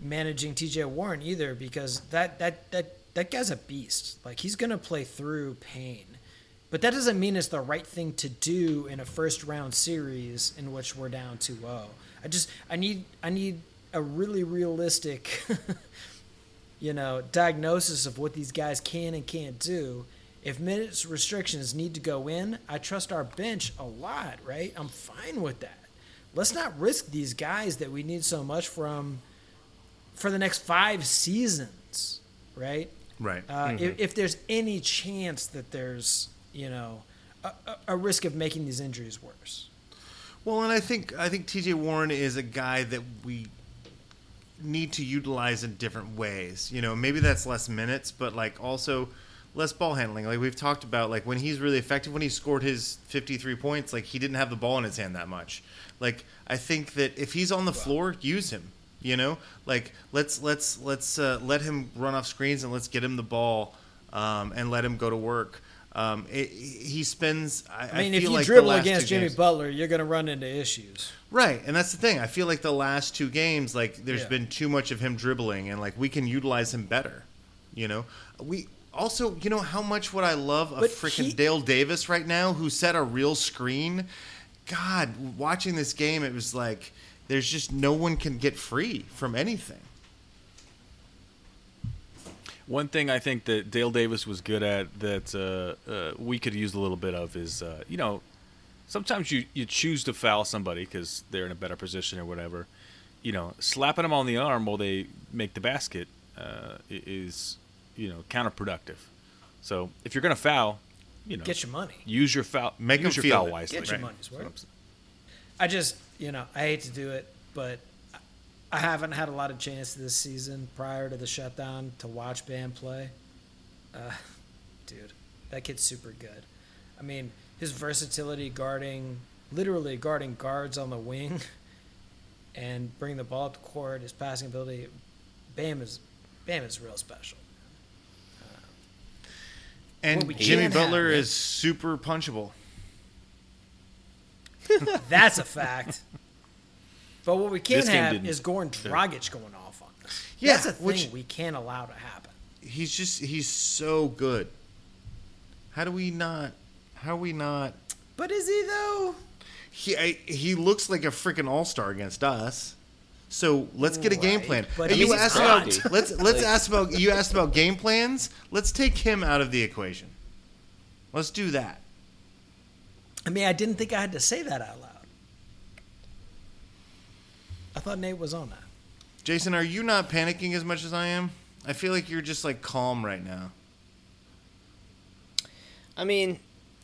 managing TJ Warren either, because that that that that guy's a beast. Like he's gonna play through pain. But that doesn't mean it's the right thing to do in a first round series in which we're down 2-0. I just I need I need a really realistic you know, diagnosis of what these guys can and can't do. If minutes restrictions need to go in, I trust our bench a lot, right? I'm fine with that. let's not risk these guys that we need so much from for the next five seasons, right? Right. Uh, if, if there's any chance that there's, you know, a, a- a risk of making these injuries worse. Well, and I think I think T.J. Warren is a guy that we need to utilize in different ways. You know, maybe that's less minutes, but like also less ball handling. Like we've talked about, like when he's really effective, when he scored his 53 points, like he didn't have the ball in his hand that much. Like I think that if he's on the floor, use him. You know, like let's let's let's uh, let him run off screens and let's get him the ball um, and let him go to work. Um, it, he spends. I, I mean, I if you like dribble against Jimmy games- Butler, you're going to run into issues. Right, and that's the thing. I feel like the last two games, like there's Yeah. been too much of him dribbling, and like we can utilize him better. You know, we also, you know, how much would I love a freaking Dale Davis right now who set a real screen. God, watching this game, it was like there's just no one can get free from anything. One thing I think that Dale Davis was good at that uh, uh, we could use a little bit of is, uh, you know, sometimes you, you choose to foul somebody because they're in a better position or whatever. You know, slapping them on the arm while they make the basket uh, is, you know, counterproductive. So if you're going to foul, you know, Get your money. use your foul, Make 'em use your feel foul it. wisely. Get your Right. money's worth. I just, you know, I hate to do it, but I haven't had a lot of chance this season prior to the shutdown to watch Bam play. Uh, dude, that kid's super good. I mean, his versatility guarding, literally guarding guards on the wing and bring the ball up the court, his passing ability, Bam is, Bam is real special. And Jimmy Butler have, is super punchable. That's a fact. But what we can't have didn't. is Goran Dragic going off on us. Yeah, That's a thing which- we can't allow to happen. He's just he's so good. How do we not? How are we not? But is he though? He I, he looks like a freaking all star against us. So let's get a game Right, plan. but you he's asked not. about let's let's ask about you asked about game plans. Let's take him out of the equation. Let's do that. I mean, I didn't think I had to say that out loud. I thought Nate was on that. Jason, are you not panicking as much as I am? I feel like you're just like calm right now. I mean,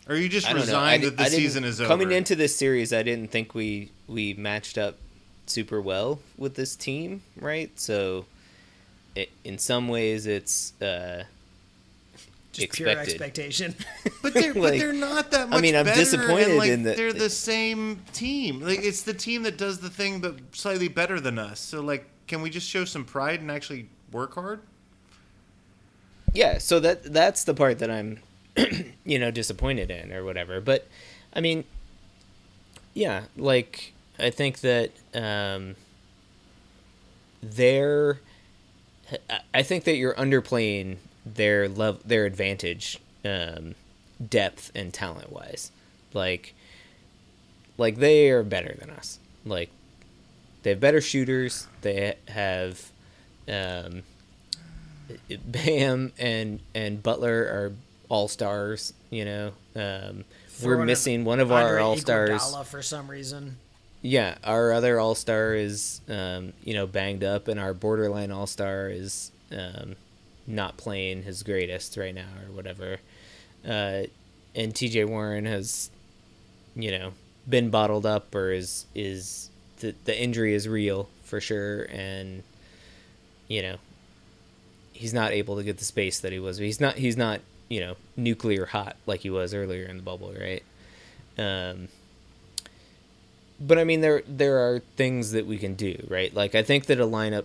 are you just I don't know. I resigned that the season is over? Coming into this series, I didn't think we we matched up super well with this team, right? So, it, in some ways, it's uh, Just pure expectation. But they're, but they're not that much I mean, I'm better, disappointed and, like, in the- They're the same team. Like it's the team that does the thing, but slightly better than us. So like, can we just show some pride and actually work hard? yeah. So that that's the part that I'm, you know, disappointed in or whatever. But, I mean, yeah, like I think that um, they're. I- I think that you're underplaying their love, their advantage, um, depth and talent wise. Like, like they are better than us. Like, they have better shooters. They have, um, Bam and and Butler are all stars. You know, um, we're missing one of our all stars. For some reason. Yeah, our other all star is um, you know banged up, and our borderline all star is um, not playing his greatest right now or whatever. Uh, and T.J. Warren has, you know, been bottled up or is is the the injury is real for sure, and you know he's not able to get the space that he was. He's not he's not you know nuclear hot like he was earlier in the bubble, right? Um, but I mean, there there are things that we can do, right? Like I think that a lineup,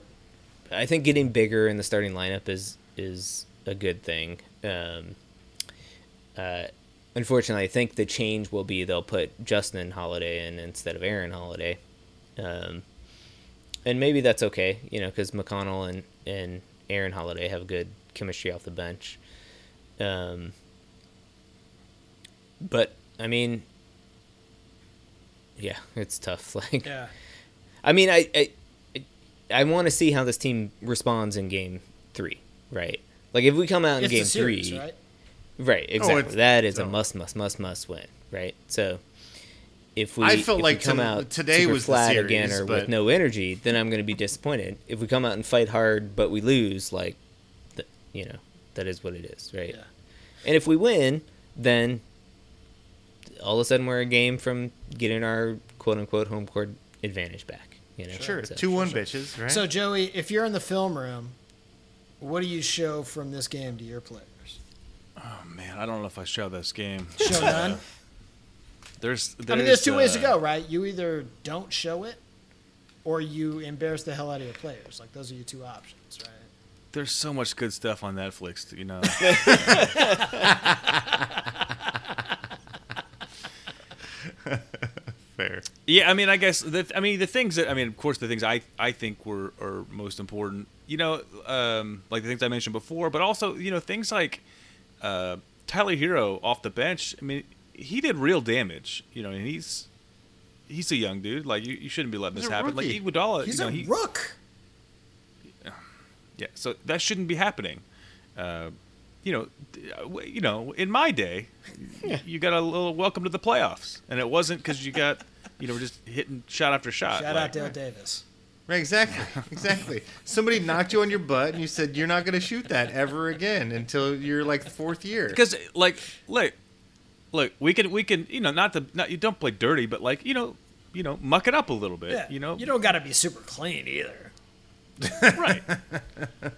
I think getting bigger in the starting lineup is is a good thing. Um, uh, unfortunately, I think the change will be they'll put Justin Holiday in instead of Aaron Holiday, um, and maybe that's okay, you know, because McConnell and and Aaron Holiday have good chemistry off the bench. Um, but I mean, yeah, it's tough. Like, Yeah. I mean, I I, I want to see how this team responds in game three, right? Like, if we come out in It's game series, three, right? right? Oh, exactly. it's- that is a must, must, must, must win, right? So, if we I felt if like we come to- out today super was flat series, again or but- with no energy, then I'm going to be disappointed. If we come out and fight hard but we lose, like, th- you know, that is what it is, right? Yeah. And if we win, then all of a sudden we're a game from getting our quote unquote home court advantage back. You know, Sure, So- two one bitches, right? So Joey, if you're in the film room, what do you show from this game to your players? Oh man, I don't know if I show this game. Show none. There's, I mean, there's two ways to uh, go, right? You either don't show it, or you embarrass the hell out of your players. Like those are your two options, right? There's so much good stuff on Netflix, you know. Fair. Yeah, I mean, I guess the I mean the things that I mean, of course, the things I I think were are most important. You know, um, like the things I mentioned before, but also you know things like uh, Tyler Herro off the bench. I mean, he did real damage. You know, and he's he's a young dude. Like you, you shouldn't be letting He's this happen. Like rookie. Iguodala, He's you know, a he, rook. yeah, so that shouldn't be happening. Uh, you know, uh, you know, in my day, y- you got a little welcome to the playoffs, and it wasn't because you got, you know, we're just hitting shot after shot. Shout like- out Dale Davis. Right, exactly, exactly. Somebody knocked you on your butt, and you said you're not going to shoot that ever again until you're like fourth year. because like look look we can we can you know not the not you don't play dirty but like you know you know muck it up a little bit Yeah, you know you don't got to be super clean either. right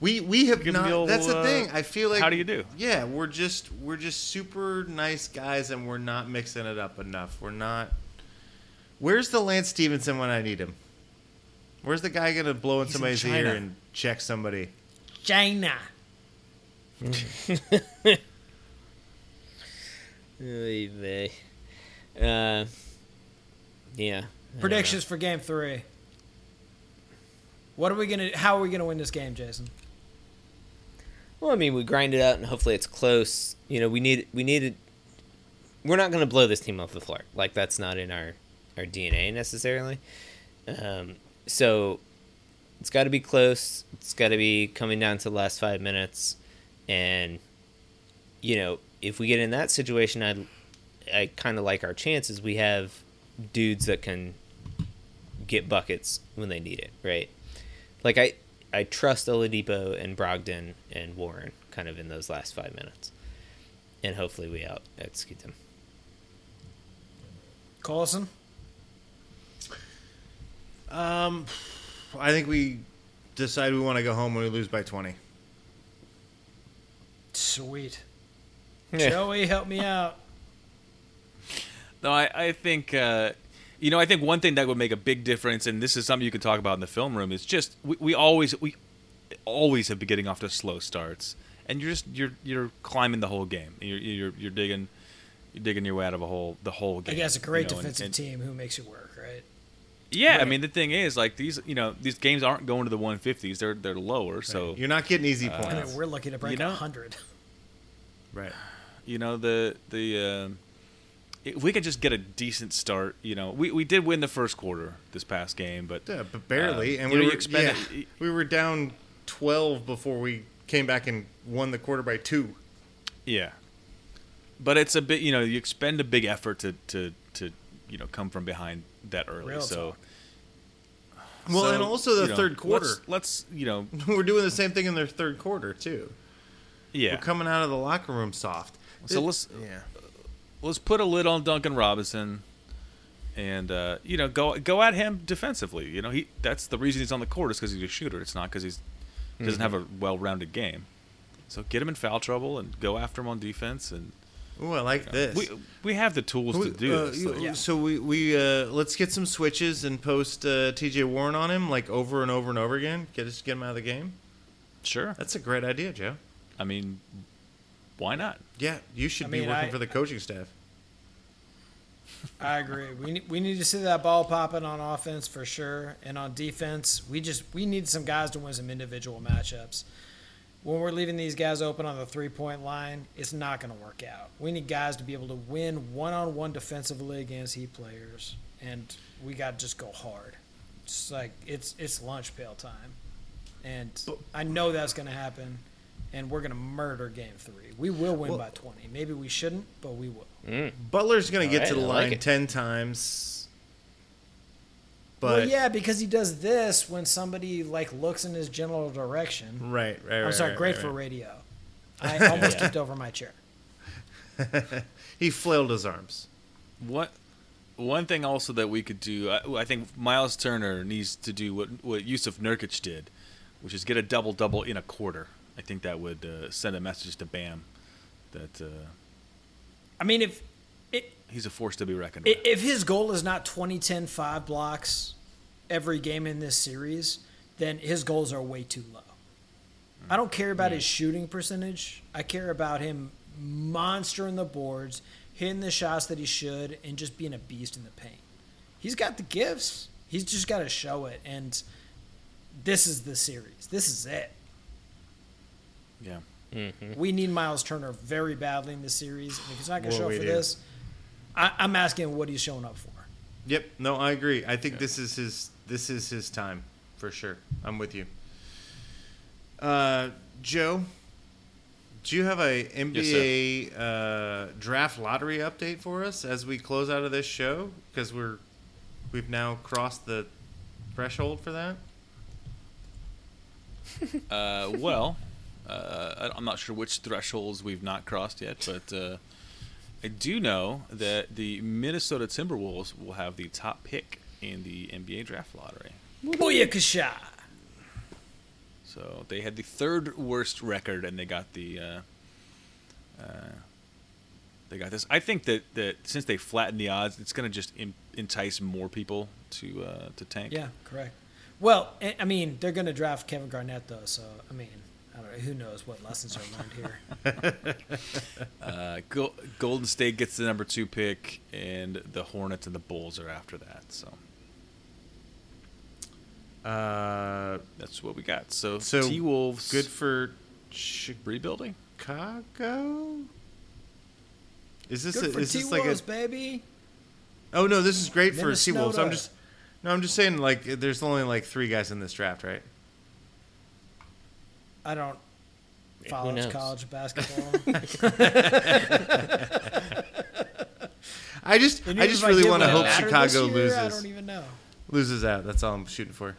We we have Give 'em not. old, that's the uh, thing. I feel like how do you do? Yeah, we're just we're just super nice guys, and we're not mixing it up enough. We're not. Where's the Lance Stephenson when I need him? Where's the guy gonna blow in He's somebody's China. ear and check somebody? China. Oy vey. Uh, yeah. Predictions for Game Three. What are we gonna? How are we gonna win this game, Jason? Well, I mean, we grind it out, and hopefully it's close. You know, we need we need it. We're not going to blow this team off the floor. Like that's not in our our DNA necessarily. Um, so it's got to be close. It's got to be coming down to the last five minutes, and you know, if we get in that situation, I I kind of like our chances. We have dudes that can get buckets when they need it, right? Like I I trust Oladipo and Brogdon and Warren kind of in those last five minutes, and hopefully we out execute them. Colson. Um, I think we decide we want to go home when we lose by twenty. Sweet. Yeah. Joey, help me out. no i i think uh you know i think one thing that would make a big difference and this is something you can talk about in the film room is just we, we always we always have been getting off to slow starts and you're just you're you're climbing the whole game you're you're, you're digging you're digging your way out of a hole the whole game I guess a great you know, defensive and- team who makes it work, right? Yeah, I mean the thing is, like these, you know, these games aren't going to the 150s. They're they're lower. So You're not getting easy I points. mean, we're lucky to break you know- hundred. right. you know the the um if we could just get a decent start, you know, we, we did win the first quarter this past game, but Yeah, but barely. Uh, and we know, were you expend yeah, we were down twelve before we came back and won the quarter by two. yeah, but it's a bit, you know, you expend a big effort to to to you know come from behind that early. Real so talk. Well, so, and also the you know, third quarter. Let's, let's you know, We're doing the same thing in their third quarter too. yeah. We're coming out of the locker room soft. So It- let's yeah. let's put a lid on Duncan Robinson, and uh, you know go go at him defensively. You know he that's the reason he's on the court is because he's a shooter. It's not because he's he doesn't have a well-rounded game. So get him in foul trouble and go after him on defense, and Ooh, I like this. we we have the tools We- to do uh, this. you- like- Yeah. So we we uh, let's get some switches and post uh, T.J. Warren on him like over and over and over again. Get us get him out of the game. Sure. That's a great idea, Joe. I mean, why not? Yeah, you should I be mean, working I- for the coaching staff. I agree. We need, we need to see that ball popping on offense for sure, and on defense, we just we need some guys to win some individual matchups. When we're leaving these guys open on the three point line, it's not going to work out. We need guys to be able to win one on one defensively against heat players, and we got to just go hard. It's like it's it's lunch pail time, and I know that's going to happen. and we're gonna murder Game Three. We will win by 20. Maybe we shouldn't, but we will. Mm. Butler's going to get All to the I line it. 10 times. But well, yeah, because he does this when somebody like looks in his general direction. Right, right, right I'm right. sorry, right, great right, for right. radio. I almost tipped over my chair. He flailed his arms. What one thing also that we could do, I, I think Miles Turner needs to do what what Jusuf Nurkic did, which is get a double double in a quarter. I think that would uh, send a message to Bam that uh, I mean, if it, he's a force to be reckoned with. If his goal is not 20, 10, 5 blocks every game in this series, then his goals are way too low. I don't care about hmm. his shooting percentage. I care about him monstering the boards, hitting the shots that he should, and just being a beast in the paint. He's got the gifts. He's just got to show it. And this is the series. This is it. Yeah. Mm-hmm. We need Miles Turner very badly in this series. And if he's not going to show up for do. this, I, I'm asking what he's showing up for. Yep. No, I agree. I think this is his this is his time for sure. I'm with you. Uh, Joe, do you have a NBA uh, draft lottery update for us as we close out of this show? Because we're we've now crossed the threshold for that. Uh, well, uh, I- I'm not sure which thresholds we've not crossed yet, but uh, I do know that the Minnesota Timberwolves will have the top pick in the NBA draft lottery. Booyakasha! So they had the third worst record, and they got the. Uh, uh, they got this. I think that, that since they flattened the odds, it's going to just in, entice more people to uh, to tank. Yeah, correct. Well, I I mean, they're going to draft Kevin Garnett, though, so, I mean, I don't know. Who knows what lessons are learned here? Uh, Go- Golden State gets the number two pick, and the Hornets and the Bulls are after that. So Uh, that's what we got. So, so T Wolves, good for rebuilding. Chicago. Is this Good a, for is this like a T-Wolves, baby. Oh no, this is great for T Wolves. I'm just no, I'm just saying like there's only like three guys in this draft, right? I don't follow knows? college basketball. I just I just really want to hope Chicago this year, I loses don't even know. loses out. That's all I'm shooting for.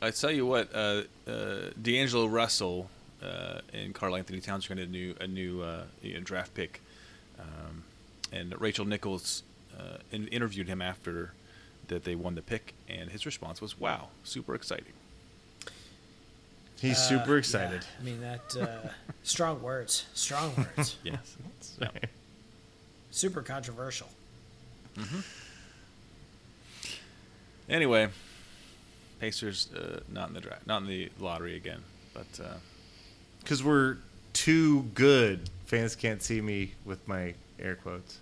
I tell you what, uh, uh, D'Angelo Russell uh, and Karl-Anthony Towns are going to new a new uh, you know, draft pick, um, and Rachel Nichols uh, in, interviewed him after that they won the pick, and his response was, "Wow, super exciting." He's Uh, super yeah, excited. I mean, that uh, strong words. Strong words. Yes. Super controversial. Hmm. Anyway, Pacers uh, not in the draft, not in the lottery again, but uh, Because we're too good. Fans can't see me with my air quotes.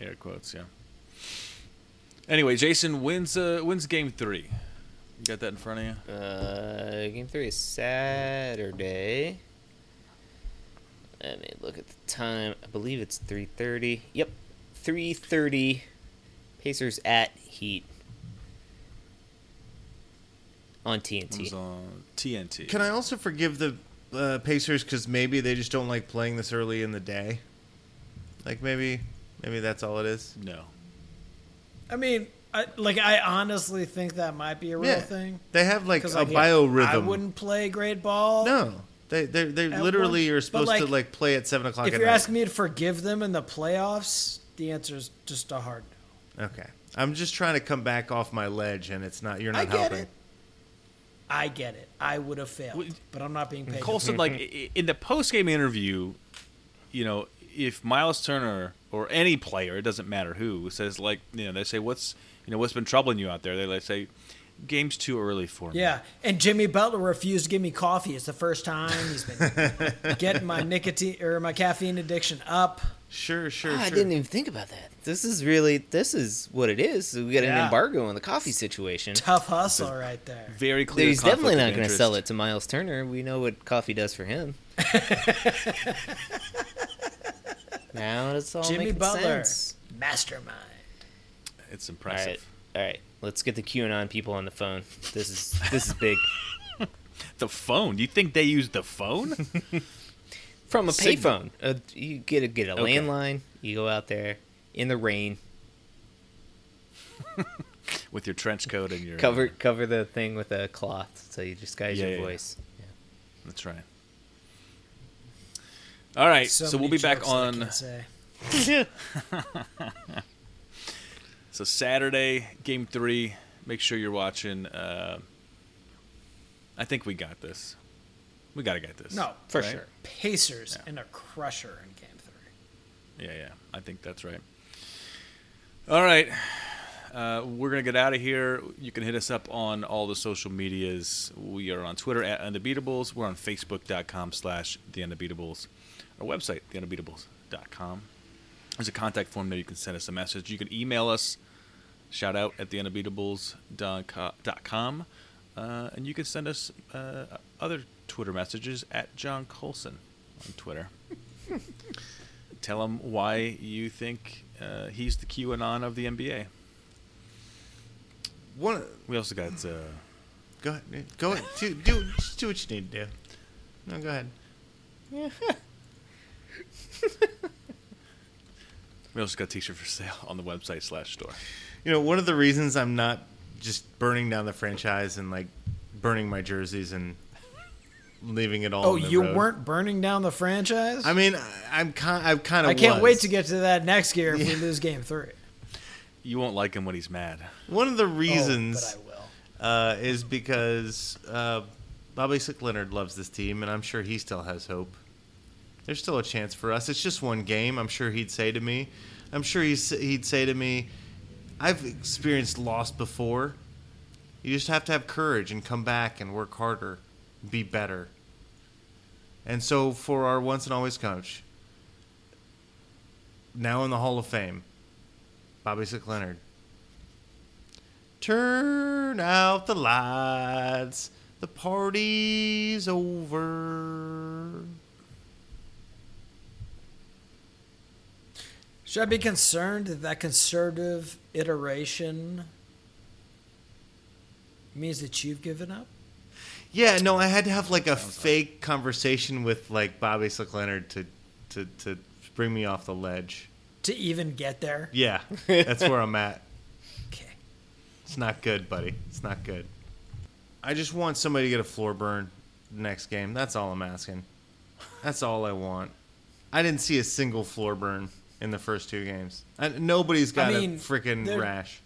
air quotes, yeah. Anyway, Jason wins uh, wins game three. You got that in front of you? Uh, game three is Saturday. Let me look at the time. I believe it's three thirty. Yep, three thirty. Pacers at Heat on It was TNT. on TNT. Can I also forgive the uh, Pacers because maybe they just don't like playing this early in the day? Like maybe maybe that's all it is. No. I mean, I, like, I honestly think that might be a real Yeah. thing. They have like 'Cause, a like, biorhythm. I wouldn't play great ball. No, they they they At literally one- are but, supposed to like, like play at seven o'clock If at you're night. asking me to forgive them in the playoffs, the answer is just a hard no. okay, I'm just trying to come back off my ledge, and it's not. You're not I get helping. it. I get it. I would have failed, Wait, but I'm not being paid. Colson, like i- in the post game interview, you know, if Miles Turner or any player, it doesn't matter who, says like, you know, they say, "What's you know what's been troubling you out there?" They like say, "Game's too early for me." Yeah, and Jimmy Butler refused to give me coffee. It's the first time he's been getting my nicotine or my caffeine addiction up. Sure, sure, Ah, sure. I didn't even think about that. This is really this is what it is. We got an embargo on the coffee situation. Tough hustle right there. Very clear. He's definitely not going to sell it to Miles Turner. We know what coffee does for him. now it's all Jimmy making Butler, sense. mastermind. It's All impressive. right, all right. Let's get the QAnon people on the phone. This is this is big. The phone? You think they use the phone? From a payphone. Uh, you get a get a Okay. landline. You go out there in the rain, With your trench coat and your cover cover the thing with a cloth, so you disguise Yeah, your yeah, yeah. voice. That's right. All right, so, we'll be back jokes that I on. So Saturday, game three. Make sure you're watching. Uh, I think we got this. We gotta get this. No, For right? sure. Pacers Yeah. and a crusher in game three. Yeah, yeah. I think that's right. All right. Uh, we're going to get out of here. You can hit us up on all the social medias. We are on Twitter at Undebeatables. We're on Facebook.com slash The Undebeatables. Our website, TheUndebeatables.com. There's a contact form there. You can send us a message. You can email us. Shout out at TheUndebeatables.com. Uh, and you can send us uh, other Twitter messages at John Colson on Twitter. Tell him why you think uh, he's the QAnon of the NBA. One, We also got uh, go ahead. Go ahead. Do, do, just do what you need to do. No, go ahead. we also got a t-shirt for sale on the website slash store. You know, one of the reasons I'm not just burning down the franchise and like burning my jerseys and leaving it all. Oh, on the you road. weren't burning down the franchise? I mean, I- I'm kind. I'm kind of. I can't wait to get to that next year if we lose game three. You won't like him when he's mad. One of the Oh, reasons but I will. uh, is because uh, Bobby Slick Leonard loves this team, and I'm sure he still has hope. There's still a chance for us. It's just one game. I'm sure he'd say to me. I'm sure he'd say to me, "I've experienced loss before. You just have to have courage and come back and work harder, be better." And so, for our once and always coach, now in the Hall of Fame, Bobby Slick Leonard. Turn out the lights. The party's over. Should I be concerned that that conservative iteration means that you've given up? Yeah, no, I had to have like a fake conversation with like Bobby Slick Leonard to, to, to bring me off the ledge. To even get there? Yeah, that's where I'm at. Okay. It's not good, buddy. It's not good. I just want somebody to get a floor burn next game. That's all I'm asking. That's all I want. I didn't see a single floor burn in the first two games. And nobody's got I mean, a freaking rash.